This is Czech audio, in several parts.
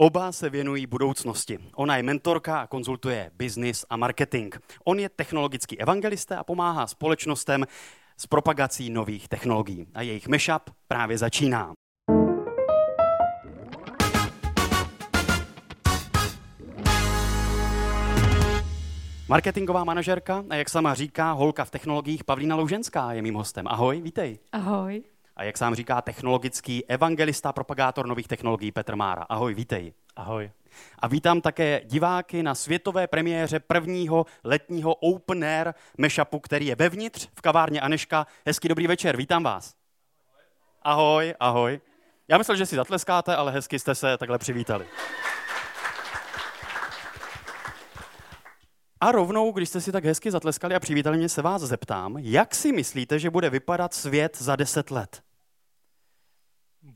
Oba se věnují budoucnosti. Ona je mentorka a konzultuje biznis a marketing. On je technologický evangelista a pomáhá společnostem s propagací nových technologií. A jejich mashup právě začíná. Marketingová manažerka a jak sama říká, holka v technologiích Pavlína Louženská je mým hostem. Ahoj, vítej. Ahoj. A jak sám říká, technologický evangelista, propagátor nových technologií Petr Mára. Ahoj, vítej. Ahoj. A vítám také diváky na světové premiéře prvního letního Open Air mashupu, který je vevnitř v kavárně Aneška. Hezký dobrý večer, vítám vás. Ahoj, ahoj. Já myslel, že si zatleskáte, ale hezky jste se takhle přivítali. A rovnou, když jste si tak hezky zatleskali a přivítali mě, se vás zeptám, jak si myslíte, že bude vypadat svět za deset let?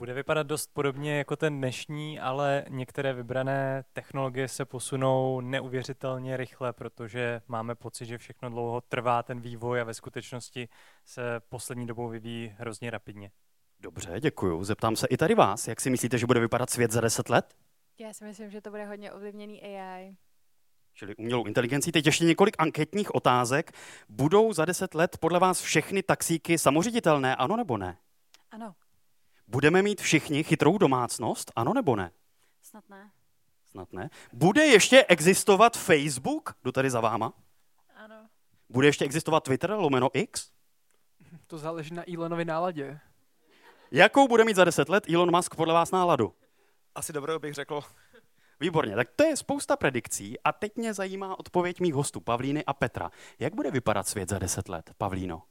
Bude vypadat dost podobně jako ten dnešní, ale některé vybrané technologie se posunou neuvěřitelně rychle, protože máme pocit, že všechno dlouho trvá ten vývoj a ve skutečnosti se poslední dobou vyvíjí hrozně rapidně. Dobře, děkuju. Zeptám se i tady vás. Jak si myslíte, že bude vypadat svět za deset let? Já si myslím, že to bude hodně ovlivněný AI. Čili umělou inteligencí. Teď ještě několik anketních otázek. Budou za deset let podle vás všechny taxíky samoředitelné, ano nebo ne? Ano. Budeme mít všichni chytrou domácnost, ano nebo ne? Snad ne. Snad ne. Bude ještě existovat Facebook? Jdu tady za váma. Ano. Bude ještě existovat Twitter, lomeno X? To záleží na Elonovi náladě. Jakou bude mít za deset let Elon Musk podle vás náladu? Asi dobrou bych řekl. Výborně, tak to je spousta predikcí a teď mě zajímá odpověď mých hostů Pavlíny a Petra. Jak bude vypadat svět za deset let, Pavlíno?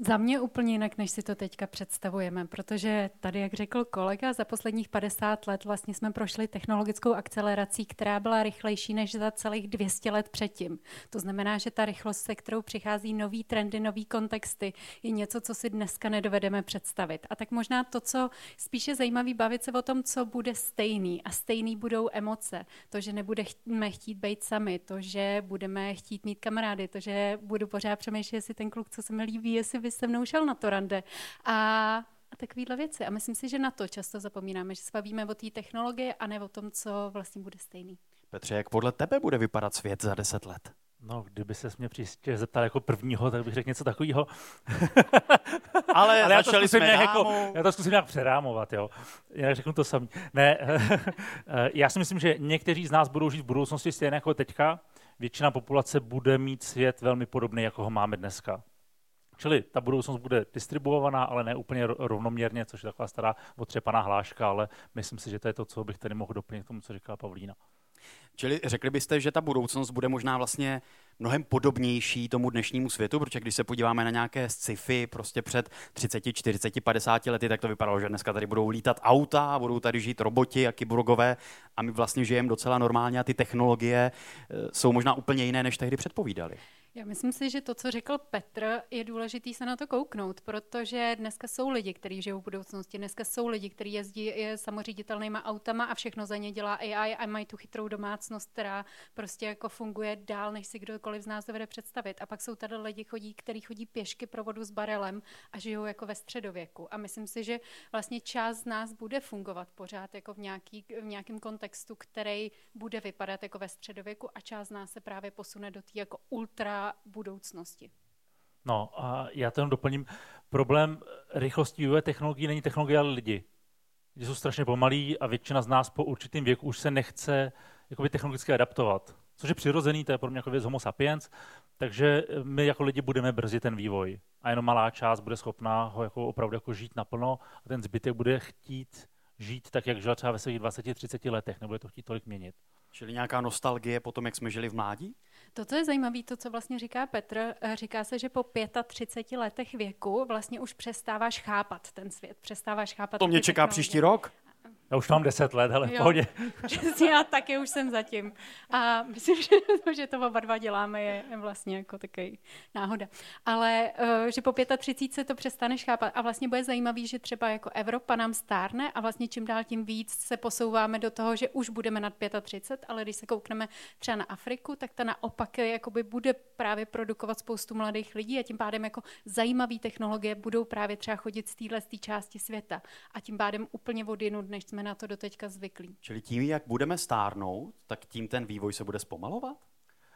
Za mě úplně jinak, než si to teďka představujeme, protože tady, jak řekl kolega, za posledních 50 let vlastně jsme prošli technologickou akcelerací, která byla rychlejší než za celých 200 let předtím. To znamená, že ta rychlost, se kterou přichází nový trendy, nový kontexty, je něco, co si dneska nedovedeme představit. A tak možná to, co spíše zajímavý, bavit se o tom, co bude stejný. A stejný budou emoce. To, že nebudeme chtít být sami, to, že budeme chtít mít kamarády, to, že budu pořád přemýšlet, jestli ten kluk, co se mi líbí, jestli by se mnou šel na to rande. A a takovéhle věci. A myslím si, že na to často zapomínáme, že se bavíme o té technologie a ne o tom, co vlastně bude stejný. Petře, jak podle tebe bude vypadat svět za deset let? No, kdyby se mě příště zeptal jako prvního, tak bych řekl něco takového. Ale, Ale já to, zkusím nějak jako, já to zkusím nějak přerámovat, jo. Já řeknu to samý. Ne, já si myslím, že někteří z nás budou žít v budoucnosti stejně jako teďka. Většina populace bude mít svět velmi podobný, jako ho máme dneska. Čili ta budoucnost bude distribuovaná, ale ne úplně ro- rovnoměrně, což je taková stará otřepaná hláška, ale myslím si, že to je to, co bych tady mohl doplnit k tomu, co říkala Pavlína. Čili řekli byste, že ta budoucnost bude možná vlastně mnohem podobnější tomu dnešnímu světu, protože když se podíváme na nějaké sci-fi prostě před 30, 40, 50 lety, tak to vypadalo, že dneska tady budou lítat auta, budou tady žít roboti a kyborgové a my vlastně žijeme docela normálně a ty technologie eh, jsou možná úplně jiné, než tehdy předpovídali. Já myslím si, že to, co řekl Petr, je důležité se na to kouknout, protože dneska jsou lidi, kteří žijou v budoucnosti, dneska jsou lidi, kteří jezdí je samoředitelnýma autama a všechno za ně dělá AI a mají tu chytrou domácnost, která prostě jako funguje dál, než si kdokoliv z nás dovede představit. A pak jsou tady lidi, chodí, kteří chodí pěšky pro vodu s barelem a žijou jako ve středověku. A myslím si, že vlastně část z nás bude fungovat pořád jako v, nějaký, v nějakém kontextu, který bude vypadat jako ve středověku a část z nás se právě posune do té jako ultra budoucnosti. No a já to jenom doplním. Problém rychlosti vývoje technologií není technologie, ale lidi. Lidi jsou strašně pomalí a většina z nás po určitým věku už se nechce jakoby technologicky adaptovat. Což je přirozený, to je pro mě jako věc homo sapiens, takže my jako lidi budeme brzy ten vývoj. A jenom malá část bude schopná ho jako opravdu jako žít naplno a ten zbytek bude chtít žít tak, jak žil třeba ve svých 20-30 letech, nebude to chtít tolik měnit. Čili nějaká nostalgie po tom, jak jsme žili v mládí? To, co je zajímavé, to, co vlastně říká Petr, eh, říká se, že po 35 letech věku vlastně už přestáváš chápat ten svět, přestáváš chápat To mě čeká technologie. příští rok. Já už mám 10 let, ale v pohodě. Přesně, já taky už jsem zatím. A myslím, že to, že to oba dva děláme, je vlastně jako takový náhoda. Ale uh, že po 35 se to přestaneš chápat a vlastně bude zajímavý, že třeba jako Evropa nám stárne a vlastně čím dál tím víc se posouváme do toho, že už budeme nad 35, ale když se koukneme třeba na Afriku, tak ta naopak jakoby bude právě produkovat spoustu mladých lidí a tím pádem jako zajímavé technologie budou právě třeba chodit z téhle z té části světa a tím pádem úplně odjinut, než jsme jsme na to doteďka zvyklí. Čili tím, jak budeme stárnout, tak tím ten vývoj se bude zpomalovat?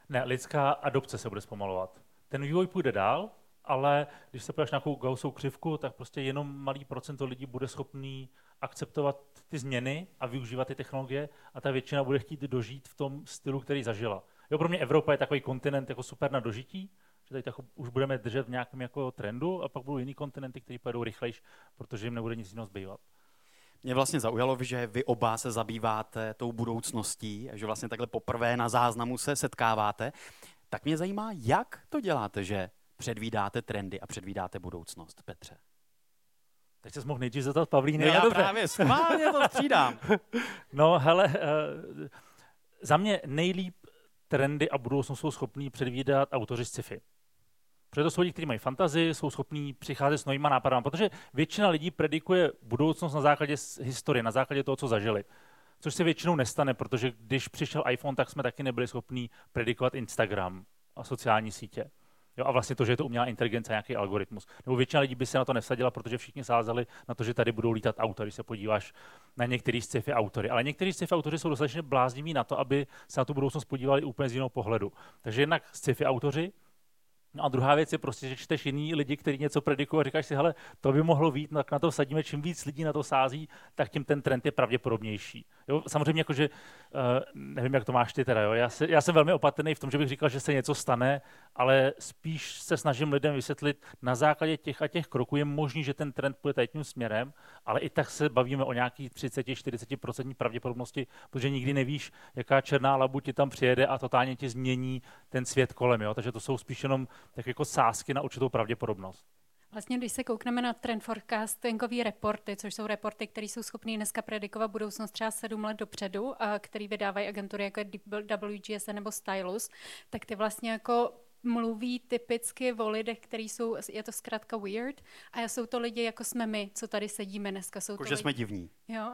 Ne, lidská adopce se bude zpomalovat. Ten vývoj půjde dál, ale když se podíváš na nějakou Gaussovou křivku, tak prostě jenom malý procento lidí bude schopný akceptovat ty změny a využívat ty technologie a ta většina bude chtít dožít v tom stylu, který zažila. Jo, pro mě Evropa je takový kontinent jako super na dožití, že tady tak už budeme držet v nějakém jako trendu a pak budou jiný kontinenty, které pojedou rychlejš, protože jim nebude nic jiného zbývat. Mě vlastně zaujalo, že vy oba se zabýváte tou budoucností, že vlastně takhle poprvé na záznamu se setkáváte. Tak mě zajímá, jak to děláte, že předvídáte trendy a předvídáte budoucnost, Petře? Teď se mohl nejdřív zeptat Pavlíny. No já dobře. právě schválně to střídám. no hele, uh, za mě nejlíp trendy a budoucnost jsou schopní předvídat autoři sci-fi. Protože to jsou lidi, kteří mají fantazii, jsou schopní přicházet s novýma nápadama, protože většina lidí predikuje budoucnost na základě historie, na základě toho, co zažili. Což se většinou nestane, protože když přišel iPhone, tak jsme taky nebyli schopni predikovat Instagram a sociální sítě. Jo, a vlastně to, že je to umělá inteligence a nějaký algoritmus. Nebo většina lidí by se na to nesadila, protože všichni sázeli na to, že tady budou lítat autory, když se podíváš na některý sci-fi autory. Ale někteří sci-fi autoři jsou dostatečně blázniví na to, aby se na tu budoucnost podívali úplně z jiného pohledu. Takže jednak sci-fi autoři, No a druhá věc je prostě, že čteš jiný lidi, kteří něco predikují a říkáš si, hele, to by mohlo být, tak na to sadíme, čím víc lidí na to sází, tak tím ten trend je pravděpodobnější. Jo, samozřejmě jakože, uh, nevím, jak to máš ty teda, jo? Já, se, já jsem velmi opatrný v tom, že bych říkal, že se něco stane, ale spíš se snažím lidem vysvětlit, na základě těch a těch kroků je možný, že ten trend půjde tím směrem, ale i tak se bavíme o nějaký 30-40% pravděpodobnosti, protože nikdy nevíš, jaká černá labu ti tam přijede a totálně ti změní ten svět kolem. Jo? Takže to jsou spíš jenom tak jako sázky na určitou pravděpodobnost. Vlastně, když se koukneme na trend forecastingové reporty, což jsou reporty, které jsou schopné dneska predikovat budoucnost třeba sedm let dopředu, a který vydávají agentury jako WGS nebo Stylus, tak ty vlastně jako mluví typicky o lidech, který jsou, je to zkrátka weird, a jsou to lidi, jako jsme my, co tady sedíme dneska. Jsou jako, to že lidi, jsme divní. Jo,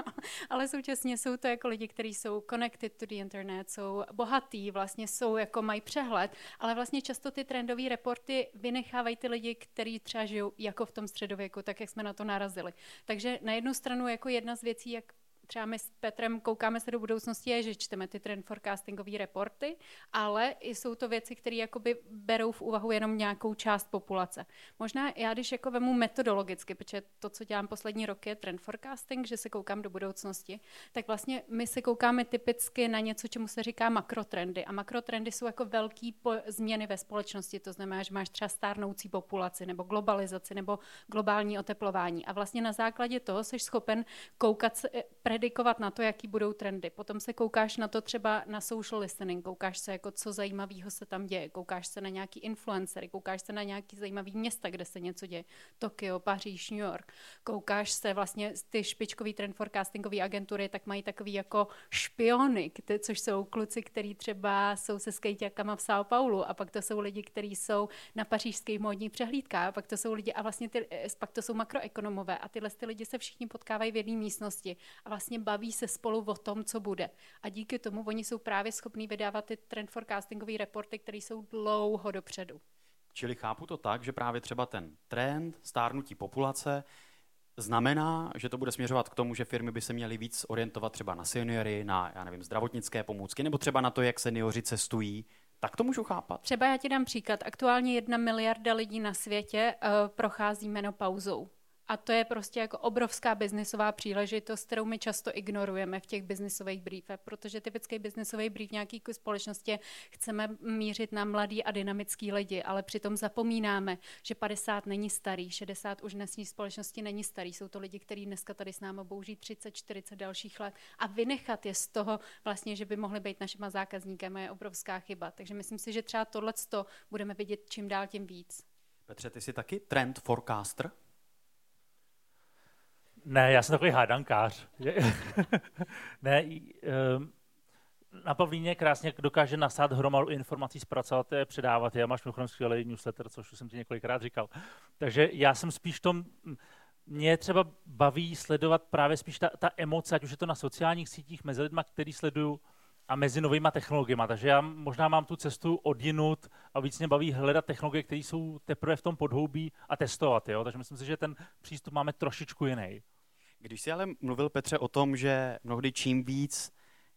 ale současně jsou to jako lidi, kteří jsou connected to the internet, jsou bohatý, vlastně jsou, jako mají přehled, ale vlastně často ty trendové reporty vynechávají ty lidi, kteří třeba žijou jako v tom středověku, tak jak jsme na to narazili. Takže na jednu stranu jako jedna z věcí, jak třeba my s Petrem koukáme se do budoucnosti, je, že čteme ty trend forecastingové reporty, ale jsou to věci, které jakoby berou v úvahu jenom nějakou část populace. Možná já, když jako vemu metodologicky, protože to, co dělám poslední roky, je trend forecasting, že se koukám do budoucnosti, tak vlastně my se koukáme typicky na něco, čemu se říká makrotrendy. A makrotrendy jsou jako velké změny ve společnosti, to znamená, že máš třeba stárnoucí populaci, nebo globalizaci, nebo globální oteplování. A vlastně na základě toho jsi schopen koukat se, predikovat na to, jaký budou trendy. Potom se koukáš na to třeba na social listening, koukáš se, jako co zajímavého se tam děje, koukáš se na nějaký influencery, koukáš se na nějaký zajímavý města, kde se něco děje. Tokio, Paříž, New York. Koukáš se vlastně ty špičkový trend forecastingové agentury, tak mají takový jako špiony, což jsou kluci, kteří třeba jsou se skejťakama v São Paulo a pak to jsou lidi, kteří jsou na pařížských módních přehlídkách a pak to jsou lidi a vlastně ty, pak to jsou makroekonomové a tyhle ty lidi se všichni potkávají v jedné místnosti a vlastně vlastně baví se spolu o tom, co bude. A díky tomu oni jsou právě schopní vydávat ty trend forecastingové reporty, které jsou dlouho dopředu. Čili chápu to tak, že právě třeba ten trend stárnutí populace znamená, že to bude směřovat k tomu, že firmy by se měly víc orientovat třeba na seniory, na, já nevím, zdravotnické pomůcky, nebo třeba na to, jak seniori cestují. Tak to můžu chápat. Třeba já ti dám příklad. Aktuálně jedna miliarda lidí na světě uh, prochází menopauzou. A to je prostě jako obrovská biznisová příležitost, kterou my často ignorujeme v těch biznisových briefech, protože typický biznisový brief nějaký společnosti chceme mířit na mladý a dynamický lidi, ale přitom zapomínáme, že 50 není starý, 60 už dnesní společnosti není starý. Jsou to lidi, kteří dneska tady s námi bouží 30, 40 dalších let a vynechat je z toho vlastně, že by mohli být našima zákazníkem, je obrovská chyba. Takže myslím si, že třeba tohle budeme vidět čím dál tím víc. Petře, ty jsi taky trend forecaster? Ne, já jsem takový hádankář. ne, um, na Pavlíně krásně dokáže nasát hromadu informací, zpracovat je, předávat je. Máš mimochodem skvělý newsletter, což už jsem ti několikrát říkal. Takže já jsem spíš tom, mě třeba baví sledovat právě spíš ta, ta emoce, ať už je to na sociálních sítích mezi lidmi, který sleduju, a mezi novými technologiemi. Takže já možná mám tu cestu odinut a víc mě baví hledat technologie, které jsou teprve v tom podhoubí a testovat. Jo? Takže myslím si, že ten přístup máme trošičku jiný. Když jsi ale mluvil, Petře, o tom, že mnohdy čím víc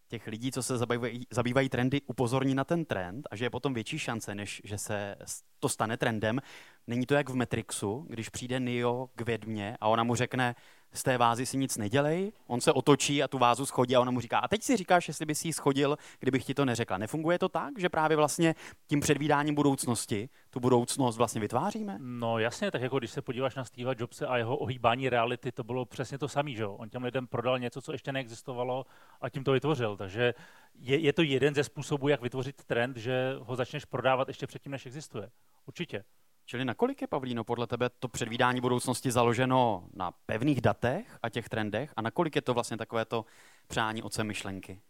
těch lidí, co se zabývají, zabývají trendy, upozorní na ten trend a že je potom větší šance, než že se to stane trendem. Není to jak v Matrixu, když přijde Neo k vědmě a ona mu řekne, z té vázy si nic nedělej, on se otočí a tu vázu schodí a ona mu říká, a teď si říkáš, jestli bys ji schodil, kdybych ti to neřekla. Nefunguje to tak, že právě vlastně tím předvídáním budoucnosti tu budoucnost vlastně vytváříme? No jasně, tak jako když se podíváš na Steve Jobse a jeho ohýbání reality, to bylo přesně to samé, že jo? On těm lidem prodal něco, co ještě neexistovalo a tím to vytvořil. Takže je, je to jeden ze způsobů, jak vytvořit trend, že ho začneš prodávat ještě předtím, než existuje. Určitě. Čili nakolik je, Pavlíno, podle tebe to předvídání budoucnosti založeno na pevných datech a těch trendech a nakolik je to vlastně takové to přání oce myšlenky?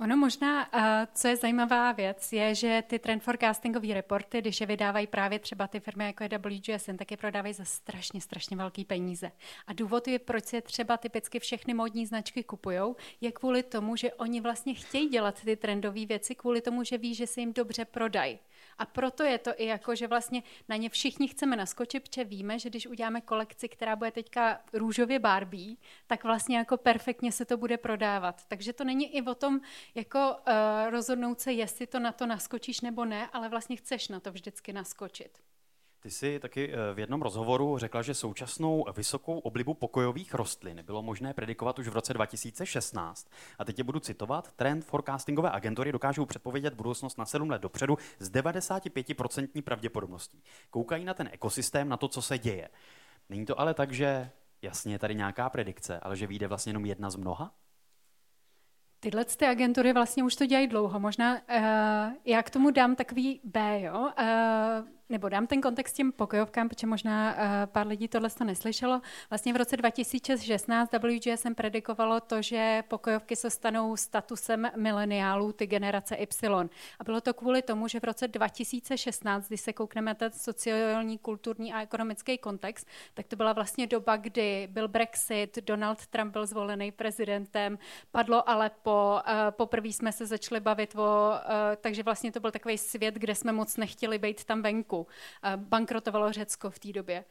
Ono možná, co je zajímavá věc, je, že ty trend forecastingové reporty, když je vydávají právě třeba ty firmy jako je WGSN, tak je prodávají za strašně, strašně velký peníze. A důvod je, proč se třeba typicky všechny módní značky kupují, je kvůli tomu, že oni vlastně chtějí dělat ty trendové věci, kvůli tomu, že ví, že se jim dobře prodají. A proto je to i jako, že vlastně na ně všichni chceme naskočit, protože víme, že když uděláme kolekci, která bude teďka růžově Barbie, tak vlastně jako perfektně se to bude prodávat. Takže to není i o tom, jako uh, rozhodnout se, jestli to na to naskočíš nebo ne, ale vlastně chceš na to vždycky naskočit. Ty jsi taky eh, v jednom rozhovoru řekla, že současnou vysokou oblibu pokojových rostlin bylo možné predikovat už v roce 2016. A teď je budu citovat. Trend forecastingové agentury dokážou předpovědět budoucnost na 7 let dopředu s 95% pravděpodobností. Koukají na ten ekosystém, na to, co se děje. Není to ale tak, že jasně je tady nějaká predikce, ale že vyjde vlastně jenom jedna z mnoha? Tyhle ty agentury vlastně už to dělají dlouho. Možná uh, já k tomu dám takový B, jo. Uh, nebo dám ten kontext těm pokojovkám, protože možná uh, pár lidí tohle to neslyšelo. Vlastně v roce 2016 WGSM predikovalo to, že pokojovky se stanou statusem mileniálů, ty generace Y. A bylo to kvůli tomu, že v roce 2016, když se koukneme ten sociální, kulturní a ekonomický kontext, tak to byla vlastně doba, kdy byl Brexit, Donald Trump byl zvolený prezidentem, padlo ale po, uh, poprvé jsme se začali bavit o, uh, takže vlastně to byl takový svět, kde jsme moc nechtěli být tam venku Řecku. Bankrotovalo Řecko v té době.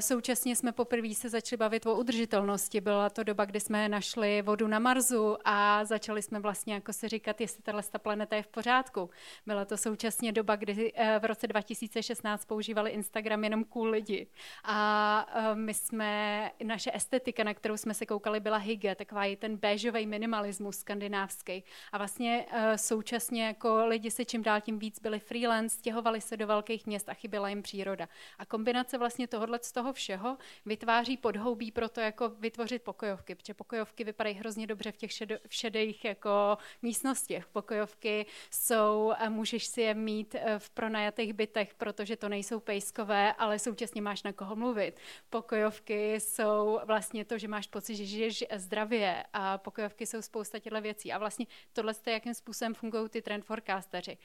Současně jsme poprvé se začali bavit o udržitelnosti. Byla to doba, kdy jsme našli vodu na Marsu a začali jsme vlastně jako se říkat, jestli tahle planeta je v pořádku. Byla to současně doba, kdy eh, v roce 2016 používali Instagram jenom cool lidi. A eh, my jsme, naše estetika, na kterou jsme se koukali, byla hygge, takový ten béžový minimalismus skandinávský. A vlastně eh, současně jako lidi se čím dál tím víc byli freelance, stěhovali se do velkých měst, měst a chyběla jim příroda. A kombinace vlastně tohohle z toho všeho vytváří podhoubí pro to, jako vytvořit pokojovky, protože pokojovky vypadají hrozně dobře v těch šedo, šedých jako místnostech. Pokojovky jsou, a můžeš si je mít eh, v pronajatých bytech, protože to nejsou pejskové, ale současně máš na koho mluvit. Pokojovky jsou vlastně to, že máš pocit, že žiješ zdravě a pokojovky jsou spousta těchto věcí. A vlastně tohle je, jakým způsobem fungují ty trend forecasteři.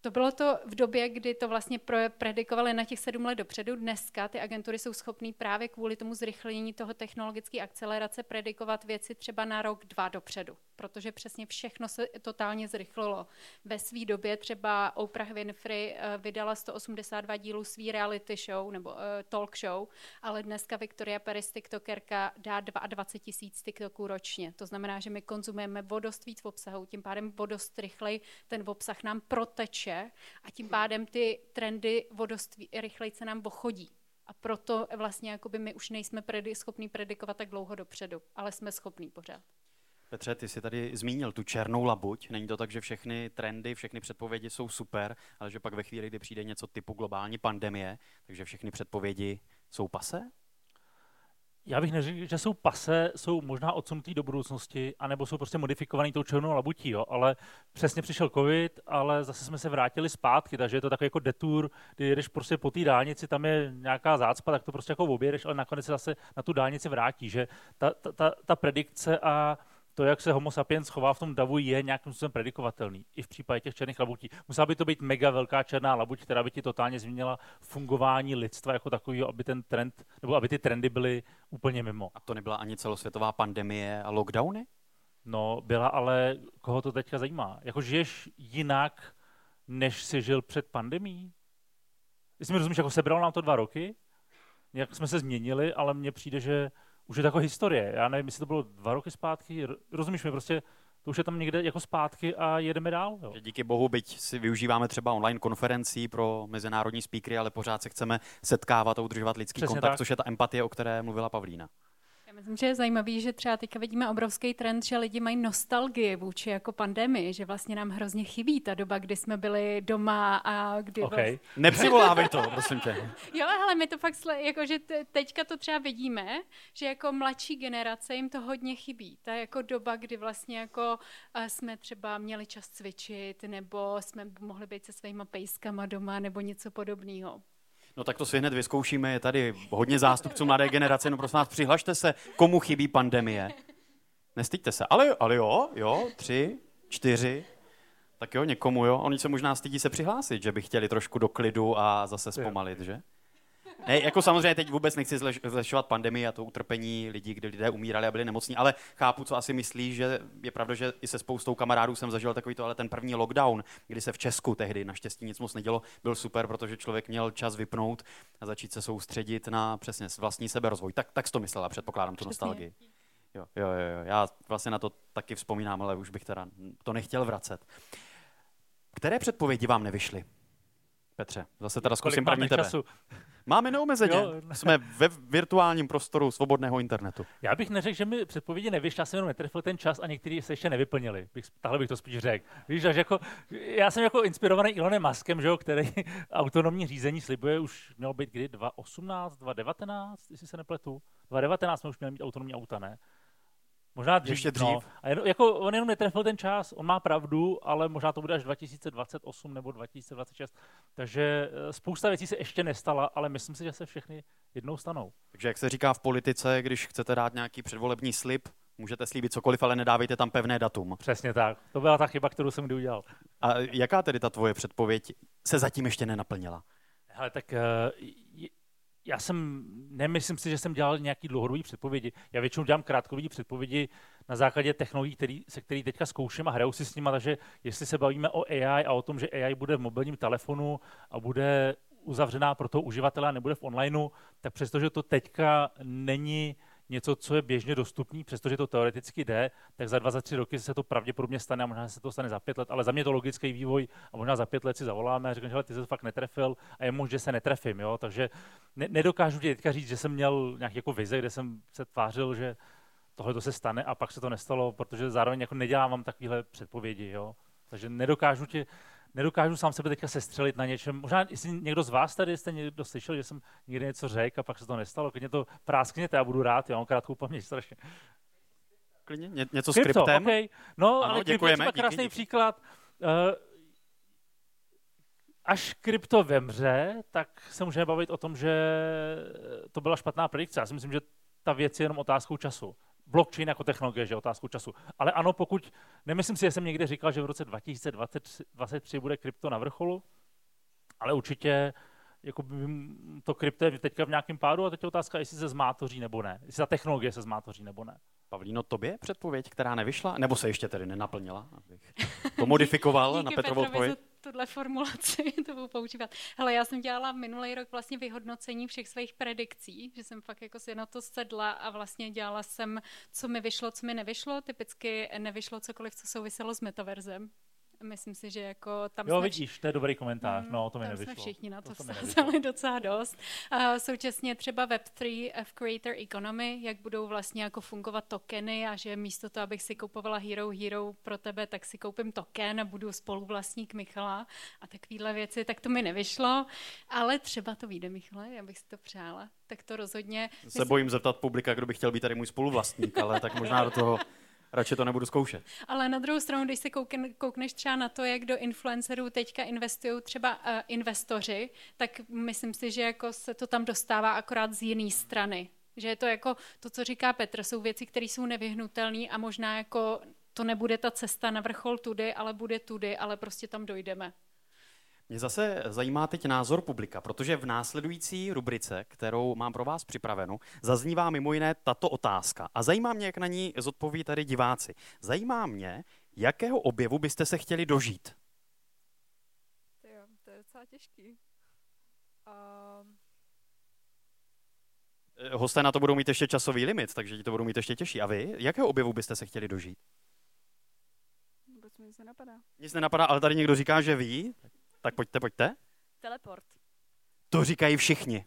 To bylo to v době, kdy to vlastně predikovali na těch sedm let dopředu. Dneska ty agentury jsou schopné právě kvůli tomu zrychlení toho technologické akcelerace predikovat věci třeba na rok, dva dopředu, protože přesně všechno se totálně zrychlilo. Ve své době třeba Oprah Winfrey eh, vydala 182 dílů svý reality show nebo uh, talk show, ale dneska Victoria Paris TikTokerka dá 22 tisíc TikToků ročně. To znamená, že my konzumujeme vodost víc v obsahu, tím pádem vodost rychleji ten obsah nám proteče a tím pádem ty trendy vodost rychleji se nám pochodí. A proto vlastně jakoby my už nejsme predi- schopní predikovat tak dlouho dopředu, ale jsme schopní pořád. Petře, ty jsi tady zmínil tu černou labuť. Není to tak, že všechny trendy, všechny předpovědi jsou super, ale že pak ve chvíli, kdy přijde něco typu globální pandemie, takže všechny předpovědi jsou pase? já bych neřekl, že jsou pase, jsou možná odsunutý do budoucnosti, anebo jsou prostě modifikovaný tou černou labutí, jo. ale přesně přišel covid, ale zase jsme se vrátili zpátky, takže je to takový jako detour, kdy jedeš prostě po té dálnici, tam je nějaká zácpa, tak to prostě jako objedeš, ale nakonec se zase na tu dálnici vrátí, že ta, ta, ta, ta predikce a to, jak se homo sapiens chová v tom davu, je nějakým způsobem predikovatelný. I v případě těch černých labutí. Musela by to být mega velká černá labuť, která by ti totálně změnila fungování lidstva jako takového, aby ten trend, nebo aby ty trendy byly úplně mimo. A to nebyla ani celosvětová pandemie a lockdowny? No, byla, ale koho to teďka zajímá? Jako žiješ jinak, než jsi žil před pandemí? Jestli mi rozumíš, jako sebral nám to dva roky, nějak jsme se změnili, ale mně přijde, že už je to jako historie. Já nevím, jestli to bylo dva roky zpátky, rozumíš mi, prostě to už je tam někde jako zpátky a jedeme dál. Jo. Díky bohu, byť si využíváme třeba online konferencí pro mezinárodní speakery, ale pořád se chceme setkávat a udržovat lidský Přesně kontakt, tak. což je ta empatie, o které mluvila Pavlína. Já myslím, že je zajímavý, že třeba teďka vidíme obrovský trend, že lidi mají nostalgii vůči jako pandemii, že vlastně nám hrozně chybí ta doba, kdy jsme byli doma a kdy... Okay. Vlastně... Nepřivolávej to, prosím tě. jo, ale my to fakt, jako, že teďka to třeba vidíme, že jako mladší generace jim to hodně chybí. Ta jako doba, kdy vlastně jako jsme třeba měli čas cvičit, nebo jsme mohli být se svýma pejskama doma, nebo něco podobného. No tak to si hned vyzkoušíme, je tady hodně zástupců mladé generace, no prosím vás, přihlašte se, komu chybí pandemie. Nestýďte se, ale, ale jo, jo, tři, čtyři, tak jo, někomu jo, oni se možná stydí se přihlásit, že by chtěli trošku do klidu a zase zpomalit, že? Ne, jako samozřejmě teď vůbec nechci zlešovat pandemii a to utrpení lidí, kdy lidé umírali a byli nemocní, ale chápu, co asi myslí, že je pravda, že i se spoustou kamarádů jsem zažil takový to, ale ten první lockdown, kdy se v Česku tehdy naštěstí nic moc nedělo, byl super, protože člověk měl čas vypnout a začít se soustředit na přesně vlastní seberozvoj. Tak, tak jsi to myslela, předpokládám tu nostalgii. Jo, jo, jo, já vlastně na to taky vzpomínám, ale už bych teda to nechtěl vracet. Které předpovědi vám nevyšly? Petře, zase teda zkusím první tebe. Času? Máme neomezeně. Jo. Jsme ve virtuálním prostoru svobodného internetu. Já bych neřekl, že mi předpovědi nevyšly, já jsem jenom netrefil ten čas a někteří se ještě nevyplnili. Bych, tahle bych to spíš řekl. Víš, že jako, já jsem jako inspirovaný Elonem Muskem, že jo, který autonomní řízení slibuje, už mělo být kdy 2018, 2019, jestli se nepletu. 2019 jsme už měli mít autonomní auta, ne? Možná dřív, Ještě dřív. No. A jen, jako on jenom netrefil ten čas, on má pravdu, ale možná to bude až 2028 nebo 2026. Takže eh, spousta věcí se ještě nestala, ale myslím si, že se všechny jednou stanou. Takže jak se říká v politice, když chcete dát nějaký předvolební slib, můžete slíbit cokoliv, ale nedávejte tam pevné datum. Přesně tak. To byla ta chyba, kterou jsem kdy udělal. A jaká tedy ta tvoje předpověď se zatím ještě nenaplnila? Ale tak uh, já jsem, nemyslím si, že jsem dělal nějaký dlouhodobý předpovědi. Já většinou dělám krátkodobý předpovědi na základě technologií, který, se který teďka zkouším a hraju si s nimi, takže jestli se bavíme o AI a o tom, že AI bude v mobilním telefonu a bude uzavřená pro toho uživatele a nebude v onlineu, tak přestože to teďka není něco, co je běžně dostupný, přestože to teoreticky jde, tak za dva, za tři roky se to pravděpodobně stane a možná se to stane za pět let, ale za mě to logický vývoj a možná za pět let si zavoláme a řekneme, že ty se to fakt netrefil a je možné, že se netrefím. Jo? Takže ne, nedokážu ti teďka říct, že jsem měl nějaký jako vize, kde jsem se tvářil, že tohle to se stane a pak se to nestalo, protože zároveň jako nedělám takovéhle předpovědi. Jo? Takže nedokážu ti nedokážu sám sebe teďka sestřelit na něčem. Možná, jestli někdo z vás tady jste někdo slyšel, že jsem někdy něco řekl a pak se to nestalo, klidně to práskněte, já budu rád, já mám krátkou paměť strašně. Klidně, Ně, něco s kryptem? Okay. No, ano, ale děkujeme, je krásný díky, příklad. Uh, až krypto vemře, tak se můžeme bavit o tom, že to byla špatná predikce. Já si myslím, že ta věc je jenom otázkou času blockchain jako technologie, že otázku času. Ale ano, pokud, nemyslím si, že jsem někde říkal, že v roce 2023 bude krypto na vrcholu, ale určitě jako by to krypto je teďka v nějakém pádu a teď je otázka, jestli se zmátoří nebo ne. Jestli ta technologie se zmátoří nebo ne. Pavlíno, tobě předpověď, která nevyšla? Nebo se ještě tedy nenaplnila? Abych to modifikoval na Petrovu odpověď? Tuhle formulaci, to budu používat. Hele, já jsem dělala minulý rok vlastně vyhodnocení všech svých predikcí, že jsem fakt jako si na to sedla a vlastně dělala jsem, co mi vyšlo, co mi nevyšlo. Typicky nevyšlo cokoliv, co souviselo s metaverzem. Myslím si, že jako tam Jo, jsme vidíš, to je dobrý komentář, mm, no, to mi tam nevyšlo. jsme všichni na to, to vsázeli docela dost. Uh, současně třeba Web3 v Creator Economy, jak budou vlastně jako fungovat tokeny a že místo toho, abych si kupovala Hero Hero pro tebe, tak si koupím token a budu spoluvlastník Michala a takovéhle věci, tak to mi nevyšlo, ale třeba to vyjde, Michale, já bych si to přála. Tak to rozhodně... Se myslím... bojím zeptat publika, kdo by chtěl být tady můj spoluvlastník, ale tak možná do toho radši to nebudu zkoušet. Ale na druhou stranu, když se koukn, koukneš třeba na to, jak do influencerů teďka investují třeba uh, investoři, tak myslím si, že jako se to tam dostává akorát z jiné strany. Že je to jako to, co říká Petr, jsou věci, které jsou nevyhnutelné a možná jako to nebude ta cesta na vrchol tudy, ale bude tudy, ale prostě tam dojdeme. Mě zase zajímá teď názor publika, protože v následující rubrice, kterou mám pro vás připravenou, zaznívá mimo jiné tato otázka. A zajímá mě, jak na ní zodpoví tady diváci. Zajímá mě, jakého objevu byste se chtěli dožít? To to je docela těžký. Um... Hosté na to budou mít ještě časový limit, takže ti to budou mít ještě těžší. A vy? Jakého objevu byste se chtěli dožít? Vůbec mi nic nenapadá. Nic nenapadá, ale tady někdo říká, že ví. Tak pojďte, pojďte. Teleport. To říkají všichni.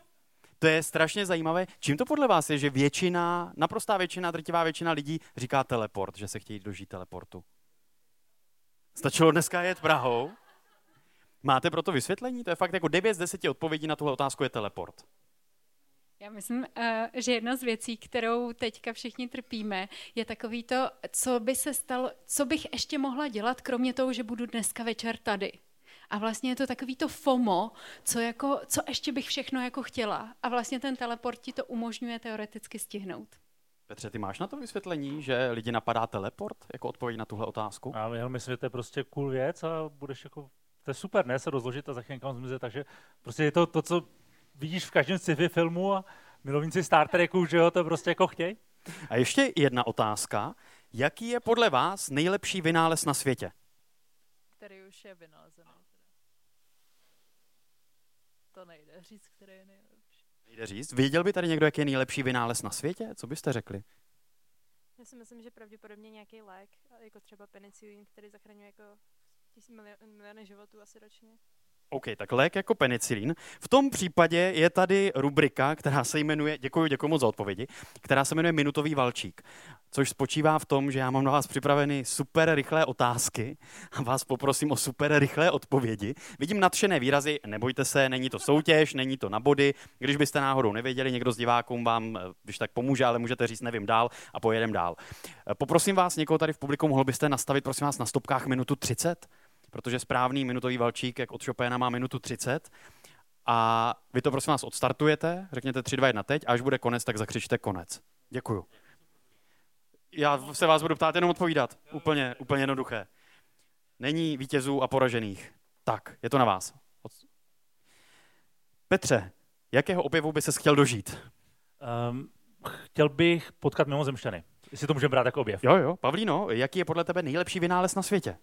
To je strašně zajímavé. Čím to podle vás je, že většina, naprostá většina, drtivá většina lidí říká teleport, že se chtějí dožít teleportu? Stačilo dneska jet Prahou? Máte pro to vysvětlení? To je fakt jako 9 z 10 odpovědí na tuhle otázku je teleport. Já myslím, eh, že jedna z věcí, kterou teďka všichni trpíme, je takový to, co by se stalo, co bych ještě mohla dělat, kromě toho, že budu dneska večer tady. A vlastně je to takový to FOMO, co, jako, co ještě bych všechno jako chtěla. A vlastně ten teleport ti to umožňuje teoreticky stihnout. Petře, ty máš na to vysvětlení, že lidi napadá teleport jako odpověď na tuhle otázku? Já jenom myslím, že to je prostě cool věc a budeš jako, to je super, ne, se rozložit a za chvíli někam zmizet, takže prostě je to to, co vidíš v každém sci-fi filmu a milovníci Star Treku, že jo, to prostě jako chtěj. A ještě jedna otázka. Jaký je podle vás nejlepší vynález na světě? Který už je vynalezený. To nejde říct, který je nejlepší. Nejde říct. Věděl by tady někdo, jaký je nejlepší vynález na světě? Co byste řekli? Já si myslím, že pravděpodobně nějaký lék, jako třeba penicilin, který zachraňuje jako tisíc milion, miliony životů asi ročně. OK, tak lék jako penicilin. V tom případě je tady rubrika, která se jmenuje, děkuji, děkuji moc za odpovědi, která se jmenuje Minutový valčík, což spočívá v tom, že já mám na vás připraveny super rychlé otázky a vás poprosím o super rychlé odpovědi. Vidím nadšené výrazy, nebojte se, není to soutěž, není to na body. Když byste náhodou nevěděli, někdo z divákům vám, eh, když tak pomůže, ale můžete říct, nevím dál a pojedem dál. Eh, Poprosím vás, někoho tady v publiku, mohl byste nastavit, prosím vás, na stopkách minutu 30? Protože správný minutový valčík, jak od Chopina, má minutu 30. A vy to prosím vás odstartujete, řekněte 3, 2, 1 teď, a až bude konec, tak zakřičte konec. Děkuju. Já se vás budu ptát jenom odpovídat. Úplně, úplně jednoduché. Není vítězů a poražených. Tak, je to na vás. Petře, jakého objevu by se chtěl dožít? Um, chtěl bych potkat mimozemšťany, jestli to můžeme brát jako objev. Jo, jo. Pavlíno, jaký je podle tebe nejlepší vynález na světě?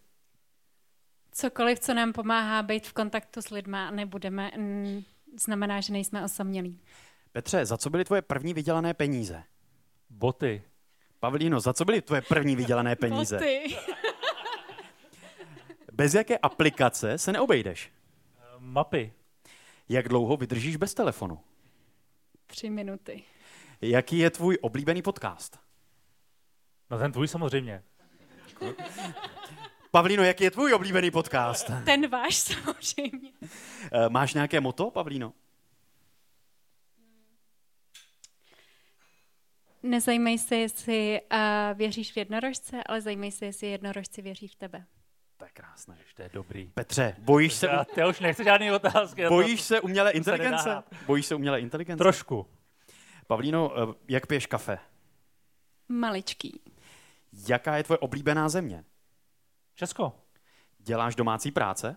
Cokoliv, co nám pomáhá být v kontaktu s lidma a nebudeme, mm, znamená, že nejsme osamělí. Petře, za co byly tvoje první vydělané peníze? Boty. Pavlíno, za co byly tvoje první vydělané peníze? Boty. Bez jaké aplikace se neobejdeš? Ehm, Mapy. Jak dlouho vydržíš bez telefonu? Tři minuty. Jaký je tvůj oblíbený podcast? No ten tvůj samozřejmě. Pavlíno, jaký je tvůj oblíbený podcast? Ten váš samozřejmě. Eh, Máš nějaké moto, Pavlíno? Nezajímej se, jestli uh, věříš v jednorožce, ale zajímej se, jestli jednorožci věří v tebe. To je krásné. To je dobrý. Petře, bojíš se, Já, já už nechci žádný otázky. já to- bojíš se umělé se inteligence? nedá. Bojíš se umělé inteligence? Trošku. Pavlíno, eh, jak piješ kafe? Maličký. Jaká je tvoje oblíbená země? Česko. Děláš domácí práce?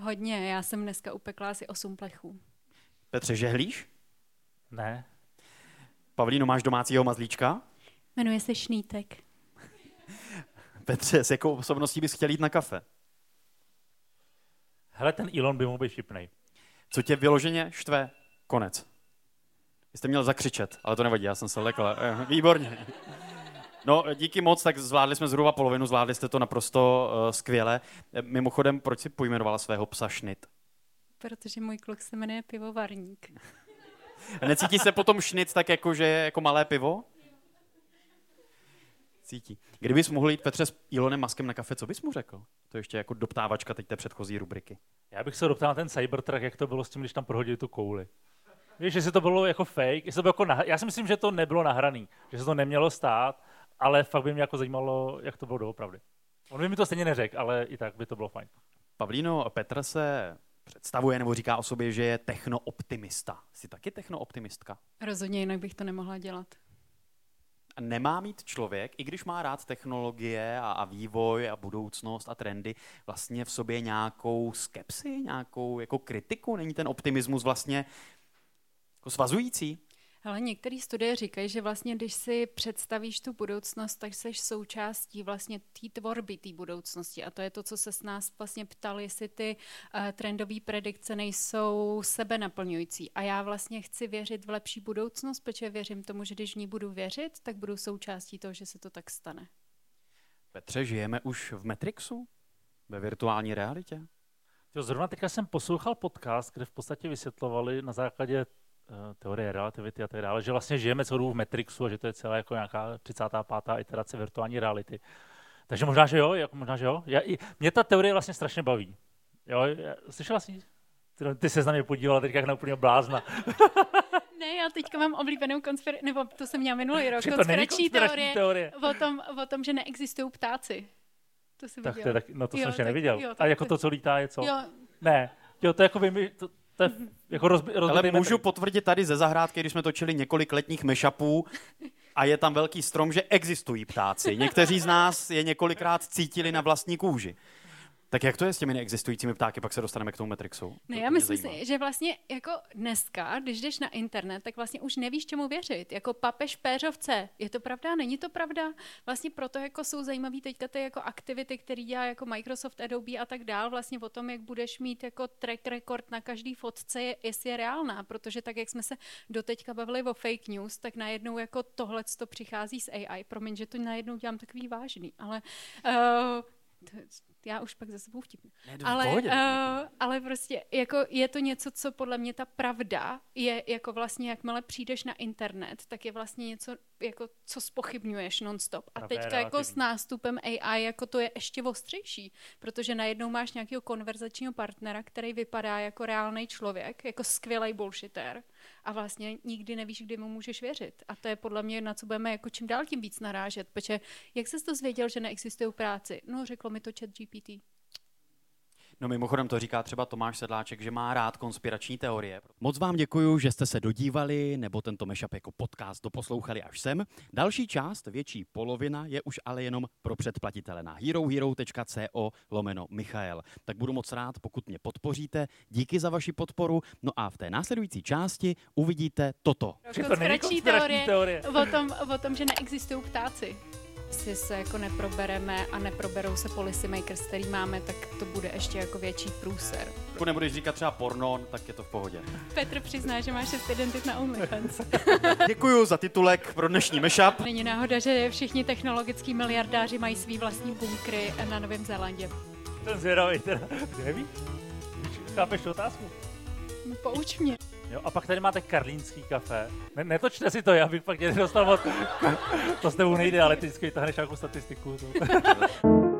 Hodně, já jsem dneska upekla asi osm plechů. Petře, žehlíš? Ne. Pavlíno, máš domácího mazlíčka? Jmenuje se Šnítek. Petře, s jakou osobností bys chtěl jít na kafe? Hele, ten Elon by mohl být vtipnej. Co tě vyloženě štve? Konec. Vy jste měl zakřičet, ale to nevadí, já jsem se lekl. Eh, Výborně. No, díky moc, tak zvládli jsme zhruba polovinu, zvládli jste to naprosto uh, skvěle. Eh, Mimochodem, proč si pojmenovala svého psa Šnit? Protože můj kluk se jmenuje Pivovarník. Necítí se potom Šnit tak jako, že je jako malé pivo? Cítí. Kdybys mohl jít, Petře, s Elonem Maskem na kafe, co bys mu řekl? To ještě jako doptávačka teď té předchozí rubriky. Já bych se doptal na ten Cybertruck, jak to bylo s tím, když tam prohodili tu kouli. Víš, jestli to bylo jako fake, jestli to bylo jako nah- já si myslím, že to nebylo nahraný, že se to nemělo stát, ale fakt by mě jako zajímalo, jak to bylo doopravdy. On by mi to stejně neřekl, ale i tak by to bylo fajn. Pavlíno, Petr se představuje nebo říká o sobě, že je technooptimista. Jsi taky technooptimistka? Rozhodně jinak bych to nemohla dělat. A Nemá mít člověk, i když má rád technologie a, a vývoj a budoucnost a trendy, vlastně v sobě nějakou skepsi, nějakou jako kritiku? Není ten optimismus vlastně jako svazující? Ale některé studie říkají, že vlastně, když si představíš tu budoucnost, tak jsi součástí vlastně té tvorby té budoucnosti. A to je to, co se s nás vlastně ptali, jestli ty uh, trendové predikce nejsou sebe naplňující. A já vlastně chci věřit v lepší budoucnost, protože věřím tomu, že když v ní budu věřit, tak budu součástí toho, že se to tak stane. Petře, žijeme už v Matrixu? Ve virtuální realitě? Jo, zrovna teďka jsem poslouchal podcast, kde v podstatě vysvětlovali na základě teorie relativity a tak dále, že vlastně žijeme celou dobu v Matrixu a že to je celá jako nějaká 35. iterace virtuální reality. Takže možná, že jo, jako možná, že jo. Já, i, mě ta teorie vlastně strašně baví. Jo, já, slyšela jsi? Ty, ty se na mě podívala teďka jak na úplně blázna. Ne, já teďka mám oblíbenou konspiraci, nebo to jsem měla minulý rok, to konspirační teorie, teorie. O, tom, o tom, že neexistují ptáci. To jsi Tak to viděl. je tak, no to Jo, jsem ještě neviděl. jo, a jako to- to, co lítá, je co? Jo, Ne, jo, to je jako vy, to, to je jako rozbi, Ale můžu Matrix. potvrdit tady ze zahrádky, když jsme točili několik letních mešapů a je tam velký strom, že existují ptáci. Někteří z nás je několikrát cítili na vlastní kůži. Tak jak to je s těmi neexistujícími ptáky? Pak se dostaneme k tomu Matrixu. Ne, To já myslím si, že vlastně jako dneska, když jdeš na internet, tak vlastně už nevíš, čemu věřit. Jako papež péřovce. Je to pravda? Není to pravda? Vlastně proto jako jsou zajímavé teďka ty jako aktivity, které dělá jako Microsoft, Adobe a tak dál, vlastně o tom, jak budeš mít jako track record na každý fotce, je- jestli je reálná, protože tak, jak jsme se doteďka bavili o fake news, tak najednou jako tohle to přichází z AI. Promiň, že to najednou dělám takový vážný, ale uh, já už pak zase budu vtipný. Ne, Ale, pohodě. uh, ale prostě jako je to něco, co podle mě ta pravda je jako vlastně, jakmile přijdeš na internet, tak je vlastně něco, jako, co spochybňuješ nonstop. A teďka jako s nástupem AI jako to je ještě ostřejší, protože najednou máš nějakého konverzačního partnera, který vypadá jako reálný člověk, jako skvělý bullshitter a vlastně nikdy nevíš, kdy mu můžeš věřit. A to je podle mě, na co budeme jako čím dál tím víc narážet, protože jak jsi to zvěděl, že neexistují práci? No, řeklo mi to chat GPT. No mimochodem to říká třeba Tomáš Sedláček, že má rád konspirační teorie. Moc vám děkuji, že jste se dodívali nebo tento mashup jako podcast doposlouchali až sem. Další část, větší polovina, je už ale jenom pro předplatitele na herohero.co lomeno Michael. Tak budu moc rád, pokud mě podpoříte. Díky za vaši podporu. No a v té následující části uvidíte toto. Není konspirační teorie. O tom, o tom, že neexistují ptáci. Si se jako neprobereme a neproberou se policymakers, který máme, tak to bude ještě jako větší průser. Pokud nebudeš říkat třeba porno, tak je to v pohodě. Petr přizná, že má šest identit na OnlyFans. Děkuji za titulek pro dnešní mashup. Není náhoda, že všichni technologický miliardáři mají svý vlastní bunkry na Novém Zélandě. Ten zvědavý teda. Nevíš? Víš, Chápeš tu otázku? No, Pouč mě. Jo, a pak tady máte karlínský kafe. Ne, netočte si to, já bych pak tě nedostal moc. to s tebou nejde, ale ty vždycky vytáhneš nějakou statistiku. To.